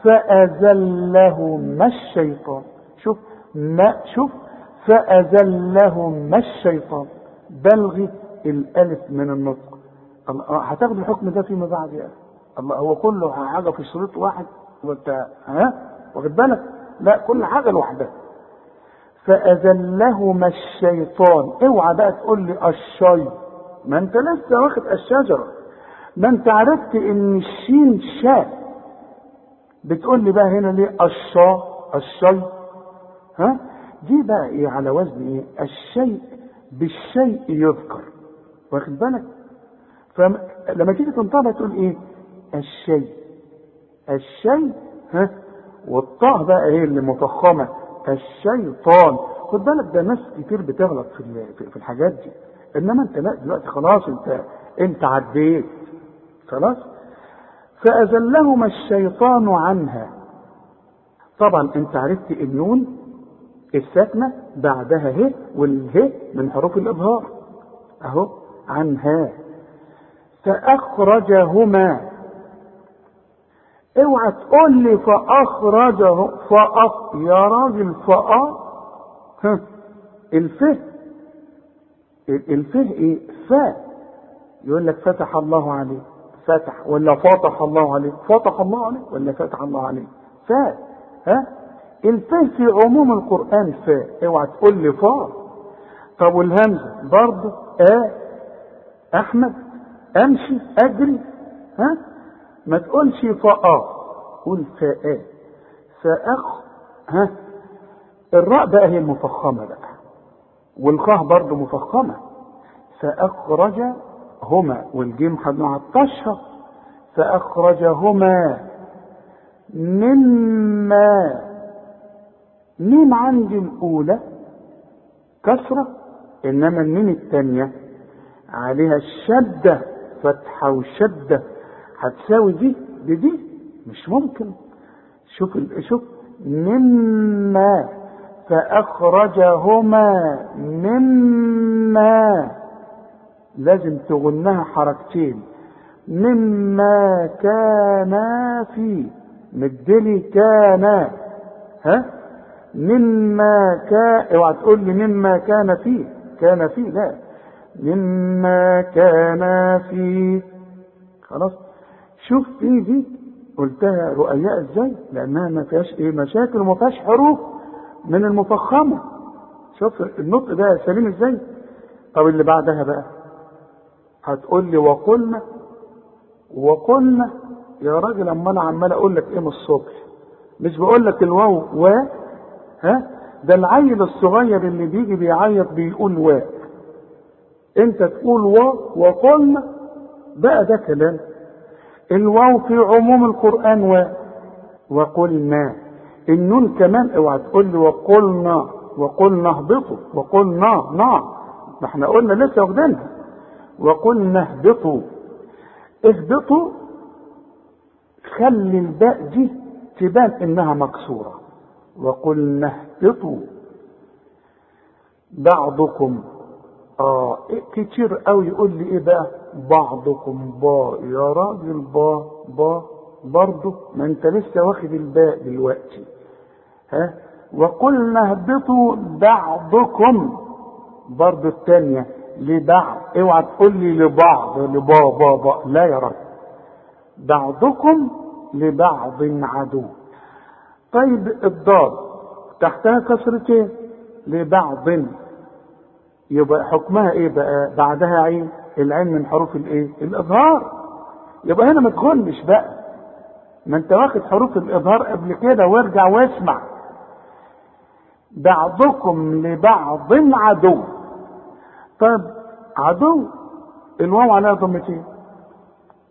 فأذلهما الشيطان. شوف ما شوف. فأذلهما الشيطان. بلغي الألف من النطق. هتاخد الحكم ده فيما بعد يا الله هو كله حاجة في شريط واحد وانت ها؟ واخد بالك؟ لا كل حاجة لوحدها فأذلهما الشيطان. اوعى بقى تقول لي الشي ما انت لسه واخد الشجرة. ما انت عرفت ان الشين شاء بتقول لي بقى هنا ليه الشا؟ الشي ها؟ دي بقى إيه على وزن إيه؟ الشيء بالشيء يذكر. واخد بالك؟ فلما تيجي تنطقها تقول إيه؟ الشيء. الشيء ها؟ والطاء بقى إيه اللي مفخمة؟ الشيطان. خد بالك ده ناس كتير بتغلط في في الحاجات دي. إنما أنت لا دلوقتي خلاص أنت أنت عديت. خلاص؟ فأزلهما الشيطان عنها. طبعا أنت عرفت النون الساكنة بعدها ه واله من حروف الإظهار أهو عنها. فأخرجهما. اوعى تقول لي فأخرجه فأ يا راجل فأ الفه الفه إيه؟ فاء يقول لك فتح الله عليه. فتح. ولا فتح الله عليه. فتح الله عليه ولا فتح الله عليه؟ فاء ها؟ الفاء في عموم القرآن فاء اوعى تقول لي فاء طب والهمزة؟ برضه آ. أحمد. أمشي. أجري. ها؟ ما تقولش فاء قول فاء فأخ ها الراء بقى هي المفخمة بقى والخاء برضه مفخمة. فأخرج هما والجيم هنعطشها فأخرجهما مما ميم عندي الأولى كسرة إنما الميم الثانية عليها الشدة فتحة وشدة. هتساوي دي بدي مش ممكن. شوف شوف مما فأخرجهما مما لازم تغنها حركتين. مما كانا فيه مدلي كان ها؟ مما كان اوعى تقول لي مما كان فيه كان فيه لا. مما كان فيه خلاص؟ شوف في دي قلتها رؤياء إزاي لأنها ما فيهاش إيه مشاكل وما فيهاش حروف من المفخمة. شوف النطق ده سليم إزاي؟ طب اللي بعدها بقى؟ هتقول لي وقلنا وقلنا يا راجل أما أنا عمال أقول لك إيه من الصبح. مش بقول لك الواو و ها؟ ده العيل الصغير اللي بيجي بيعيط بيقول و. أنت تقول و وقلنا بقى ده كلام. الواو في عموم القرآن و وقلنا النون كمان اوعى تقول لي وقلنا وقلنا اهبطوا وقلنا نا ما إحنا قلنا لسه واخدينها. وقلنا اهبطوا. اهبطوا خلي الباء دي تبان إنها مكسورة. وقلنا اهبطوا. بعضكم آه إيه كتير قوي يقول لي إيه بقى؟ بعضكم با. يا راجل با با. برضه ما انت لسه واخد الباء دلوقتي. ها؟ وقلنا اهبطوا بعضكم. برضه الثانية لبعض. اوعى تقول لي لبعض لبا با لا يا راجل. بعضكم لبعض عدو. طيب الضاد تحتها كسرتين لبعض. يبقى حكمها إيه بقى؟ بعدها عين. العين من حروف الايه؟ الإظهار. يبقى هنا ما تغنش بقى. ما انت واخد حروف الإظهار قبل كده وارجع واسمع. بعضكم لبعض عدو. طيب عدو الواو عليها ضمتين.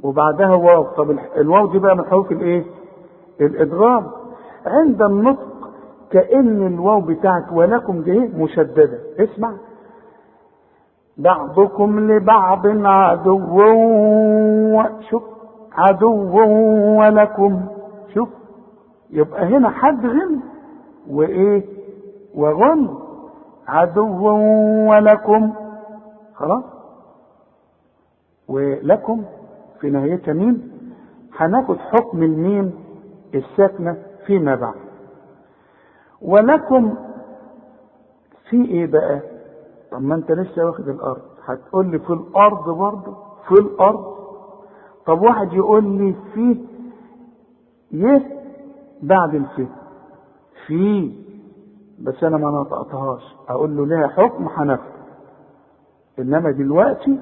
وبعدها واو. طب الواو دي بقى من حروف الايه؟ الإدغام. عند النطق كأن الواو بتاعت ولكم دي مشددة. اسمع. بعضكم لبعض عدو شوف عدو ولكم شوف يبقى هنا حد غن وإيه؟ وغن عدو ولكم. خلاص. ولكم. في نهايتها ميم هناخد حكم الميم الساكنة فيما بعد. ولكم في إيه بقى؟ طب ما انت لسه واخد الأرض. هتقول لي في الأرض برضه؟ في الأرض؟ طب واحد يقول لي في يه بعد الف. في. بس أنا ما نطقتهاش. أقول له لها حكم هناخده إنما دلوقتي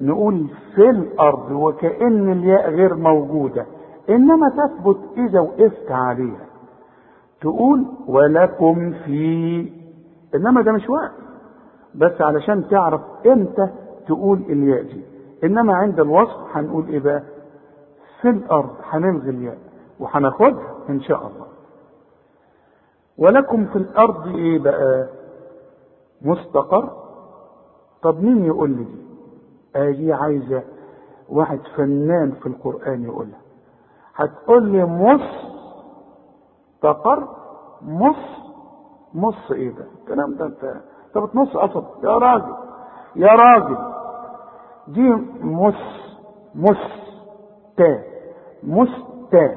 نقول في الأرض وكأن الياء غير موجودة. إنما تثبت إذا وقفت عليها. تقول ولكم في. إنما ده مش وقت بس علشان تعرف إمتى تقول الياء دي إنما عند الوصف هنقول إيه بقى؟ في الأرض هنلغي الياء وهناخدها إن شاء الله. ولكم في الأرض إيه بقى؟ مستقر. طب مين يقول لي دي؟ ادي عايزة واحد فنان في القرآن يقولها. هتقول لي مستقر مص مص إيه ده الكلام ده أنت انت بتنص أصلا يا راجل يا راجل. دي مس مس تا مس تا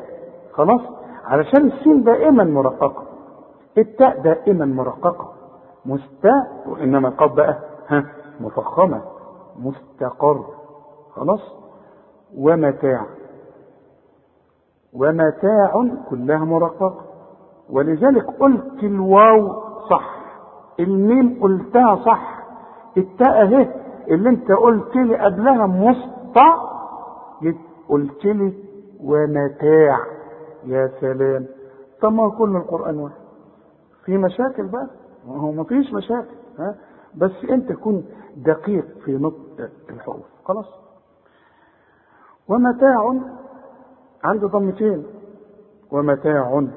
خلاص؟ علشان السين دائما مرققة. التاء دائما مرققة. مستاء وإنما القاف بقى ها مفخمة. مستقر. خلاص؟ ومتاع. ومتاع كلها مرققة. ولذلك قلت الواو صح. الميم قلتها صح التاء اهي اللي انت قلت لي قبلها مسطع قلت لي ومتاع يا سلام! طب ما كل القرآن واحد. في مشاكل بقى؟ ما هو ما فيش مشاكل ها؟ بس انت كن دقيق في نطق الحروف. خلاص. ومتاع عنده ضمتين. ومتاع.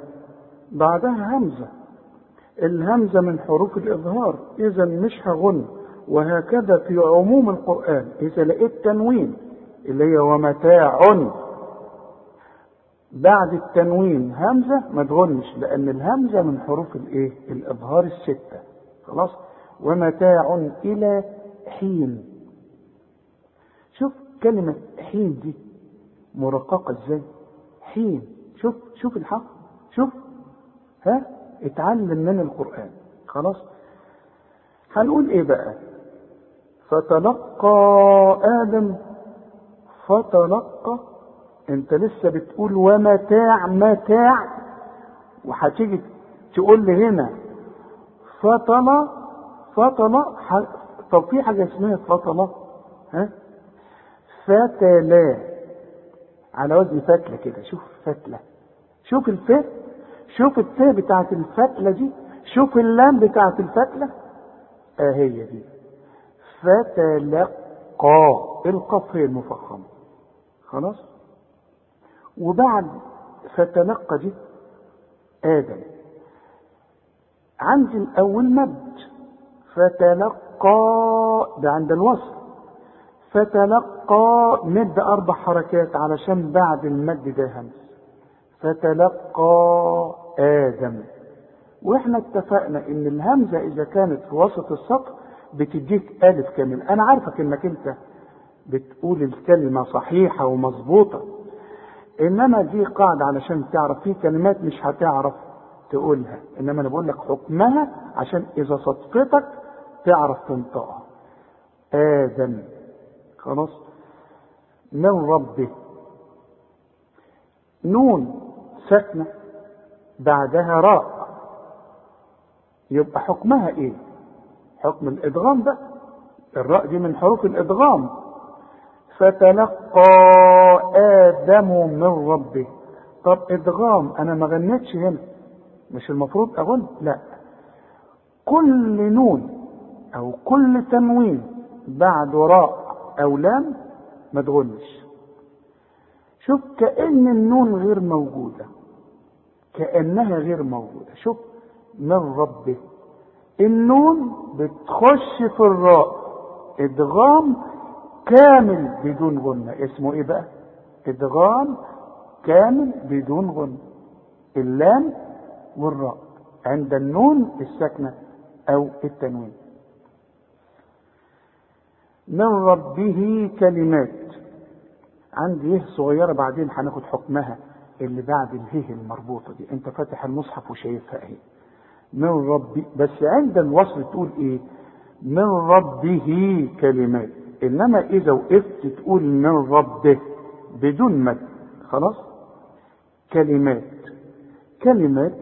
بعدها همزة. الهمزة من حروف الإظهار. إذا مش هغن وهكذا في عموم القرآن. إذا لقيت تنوين اللي هي ومتاع. بعد التنوين همزة ما تغنش لأن الهمزة من حروف الإيه؟ الإظهار الستة. خلاص؟ ومتاع إلى حين. شوف كلمة حين دي مرققة إزاي؟ حين. شوف شوف الحق. شوف. ها؟ اتعلم من القرآن. خلاص؟ هنقول إيه بقى؟ فتلقى آدم فتلقى أنت لسه بتقول ومتاع متاع وهتيجي تقول لي هنا فطل فطل ح... طب في حاجة اسمها فطل ها؟ فتلا على وزن فتلة كده شوف فتلة. شوف الف شوف التاء بتاعت الفتلة دي شوف اللام بتاعت الفتلة. آه هي دي. فتلقى القاف هي المفخمة خلاص؟ وبعد فتلقى دي آدم. عندي الأول مد. فتلقى ده عند الوصل فتلقى مد أربع حركات علشان بعد المد ده همس. فتلقى آدم. وإحنا اتفقنا إن الهمزة إذا كانت في وسط السطر بتديك ألف كامل أنا عارفك إنك أنت بتقول الكلمة صحيحة ومظبوطة. إنما دي قاعدة علشان تعرف في كلمات مش هتعرف تقولها. إنما أنا بقول لك حكمها عشان إذا صدفتك تعرف تنطقها. آدم. خلاص؟ من ربه. نون. ساكنة بعدها راء. يبقى حكمها إيه؟ حكم الإدغام بقى الراء دي من حروف الإدغام. فتلقى آدم من ربه. طب إدغام أنا ما غنيتش هنا. مش المفروض أغن لا. كل نون أو كل تنوين بعد راء أو لام ما تغنش. شوف كأن النون غير موجودة. كأنها غير موجودة. شوف من ربه. النون بتخش في الراء. إدغام كامل بدون غنة. اسمه إيه بقى؟ إدغام كامل بدون غنة. اللام والراء. عند النون الساكنة أو التنوين. من ربه كلمات. عندي يه صغيرة بعدين هناخد حكمها. اللي بعد الهيه المربوطة دي. انت فاتح المصحف وشايفها اهي. من ربي بس عند الوصل تقول إيه؟ من ربه كلمات. انما اذا وقفت تقول من ربه بدون مد خلاص؟ كلمات. كلمات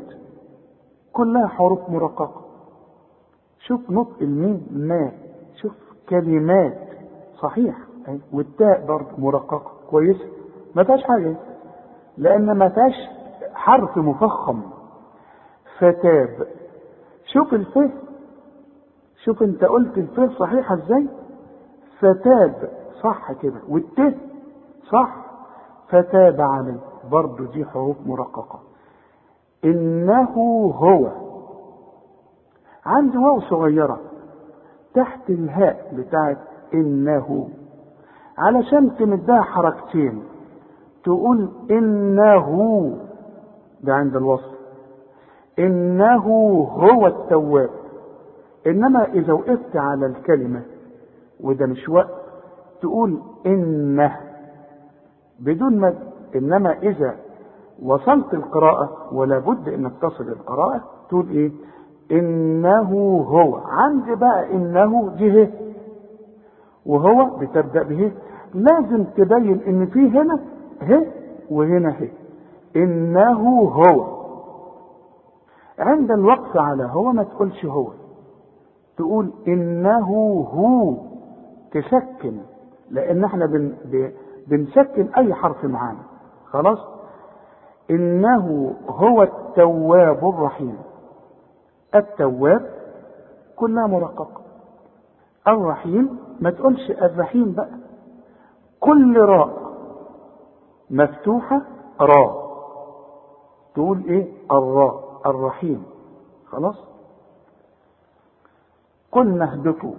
كلها حروف مرققة. شوف نطق الميم ما. شوف كلمات. صحيح. والتاء برضه مرققة. كويسة ما فيهاش حاجة. لأن ما فيهاش حرف مفخم. فتاب. شوف الف شوف انت قلت الف صحيحة إزاي؟ فتاب. صح كده. والت صح. فتاب عليه. برضه دي حروف مرققة. إنه هو. عندي واو صغيرة. تحت الهاء بتاعت إنه. علشان تمدها حركتين. تقول إنه ده عند الوصف إنه هو التواب. إنما إذا وقفت على الكلمة وده مش وقت تقول إنه بدون مد إنما إذا وصلت القراءة ولا بد إنك تصل القراءة تقول إيه؟ إنه هو. عندي بقى إنه هي وهو بتبدأ به. لازم تبين إن في هنا هي وهنا هي إنه هو. عند الوقف على هو ما تقولش هو. تقول إنه هو. تسكن لأن إحنا بن بنسكن أي حرف معانا. خلاص؟ إنه هو التواب الرحيم. التواب كلها مرققة الرحيم ما تقولش الرحيم بقى. كل راء. مفتوحة راء تقول إيه؟ الراء الرحيم. خلاص؟ قلنا اهبطوا.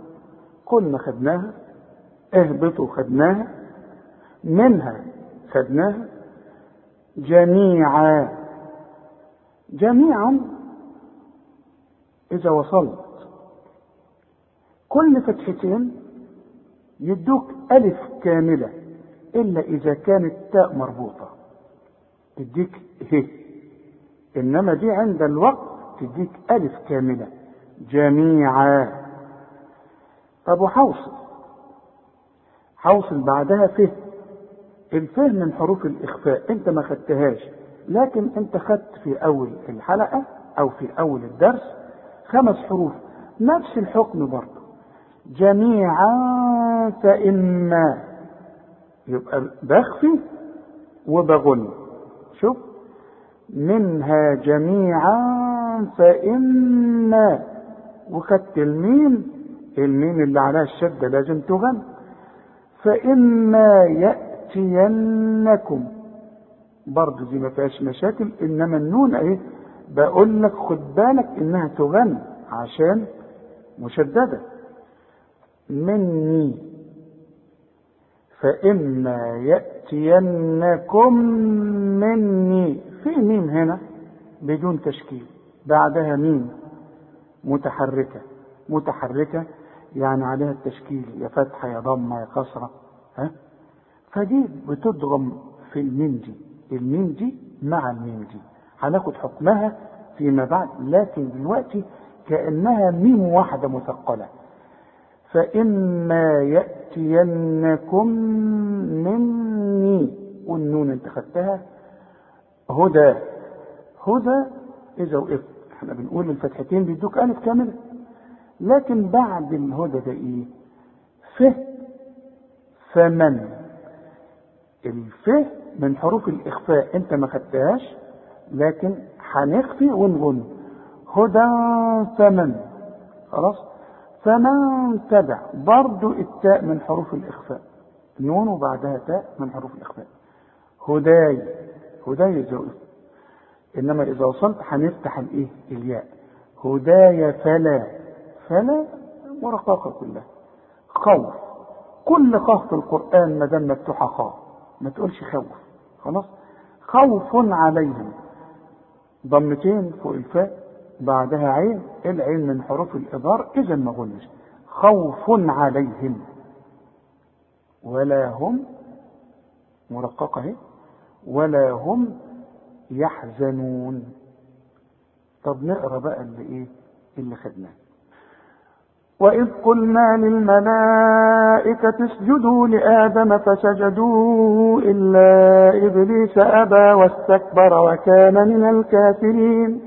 قلنا خدناها اهبطوا خدناها منها خدناها جميعا. جميعا. إذا وصلت. كل فتحتين يدوك ألف كاملة. إلا إذا كانت تاء مربوطة. تديك ه. إنما دي عند الوقت تديك ألف كاملة. جميعا. طب وحوصل حوصل بعدها فه الفه من حروف الإخفاء أنت ما خدتهاش لكن أنت خدت في أول الحلقة أو في أول الدرس خمس حروف. نفس الحكم برضه جميعا فإما. يبقى بخفي وبغن شوف. منها جميعا فإما وخدت الميم الميم اللي عليها الشدة لازم تغن فإما يأتينكم. برضه دي ما فيهاش مشاكل إنما النون أهي بقول لك خد بالك إنها تغن عشان مشددة. مني فإما يأتينكم مني. في ميم هنا بدون تشكيل. بعدها ميم متحركة. متحركة يعني عليها التشكيل. يا فتحة يا ضمة يا كسرة ها؟ فدي بتضغم في الميم دي. الميم دي مع الميم دي. هناخد حكمها فيما بعد لكن دلوقتي كأنها ميم واحدة مثقلة. فإما يأتينكم مني. والنون انت خدتها هدى. هدى إذا وقفت إحنا بنقول الفتحتين بيدوك ألف كاملة لكن بعد الهدى ده إيه؟ ف. فمن؟ الف من حروف الإخفاء أنت ما خدتهاش لكن هنخفي ونغن هدى فمن. خلاص؟ فمن تبع برضو التاء من حروف الإخفاء. نون وبعدها تاء من حروف الإخفاء. هداي هداي زوج إنما إذا وصلت هنفتح الإيه؟ الياء. هداي فلا. فلا مرققة كلها خوف. كل قاف في القرآن ما دام مفتوحة خاء ما تقولش خوف. خلاص؟ خوف عليهم. ضمتين فوق الفاء. بعدها عين العين من حروف الإضار إذا ما غنش خوف عليهم. ولا هم مرققة اهي ولا هم يحزنون. طب نقرأ بقى اللي إيه؟ اللي خدناه. وإذ قلنا للملائكة اسجدوا لآدم فسجدوا إلا إبليس أبى واستكبر وكان من الكافرين.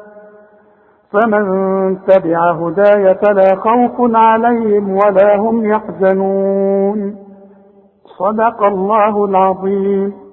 فمن تبع هداي فلا خوف عليهم ولا هم يحزنون. صدق الله العظيم.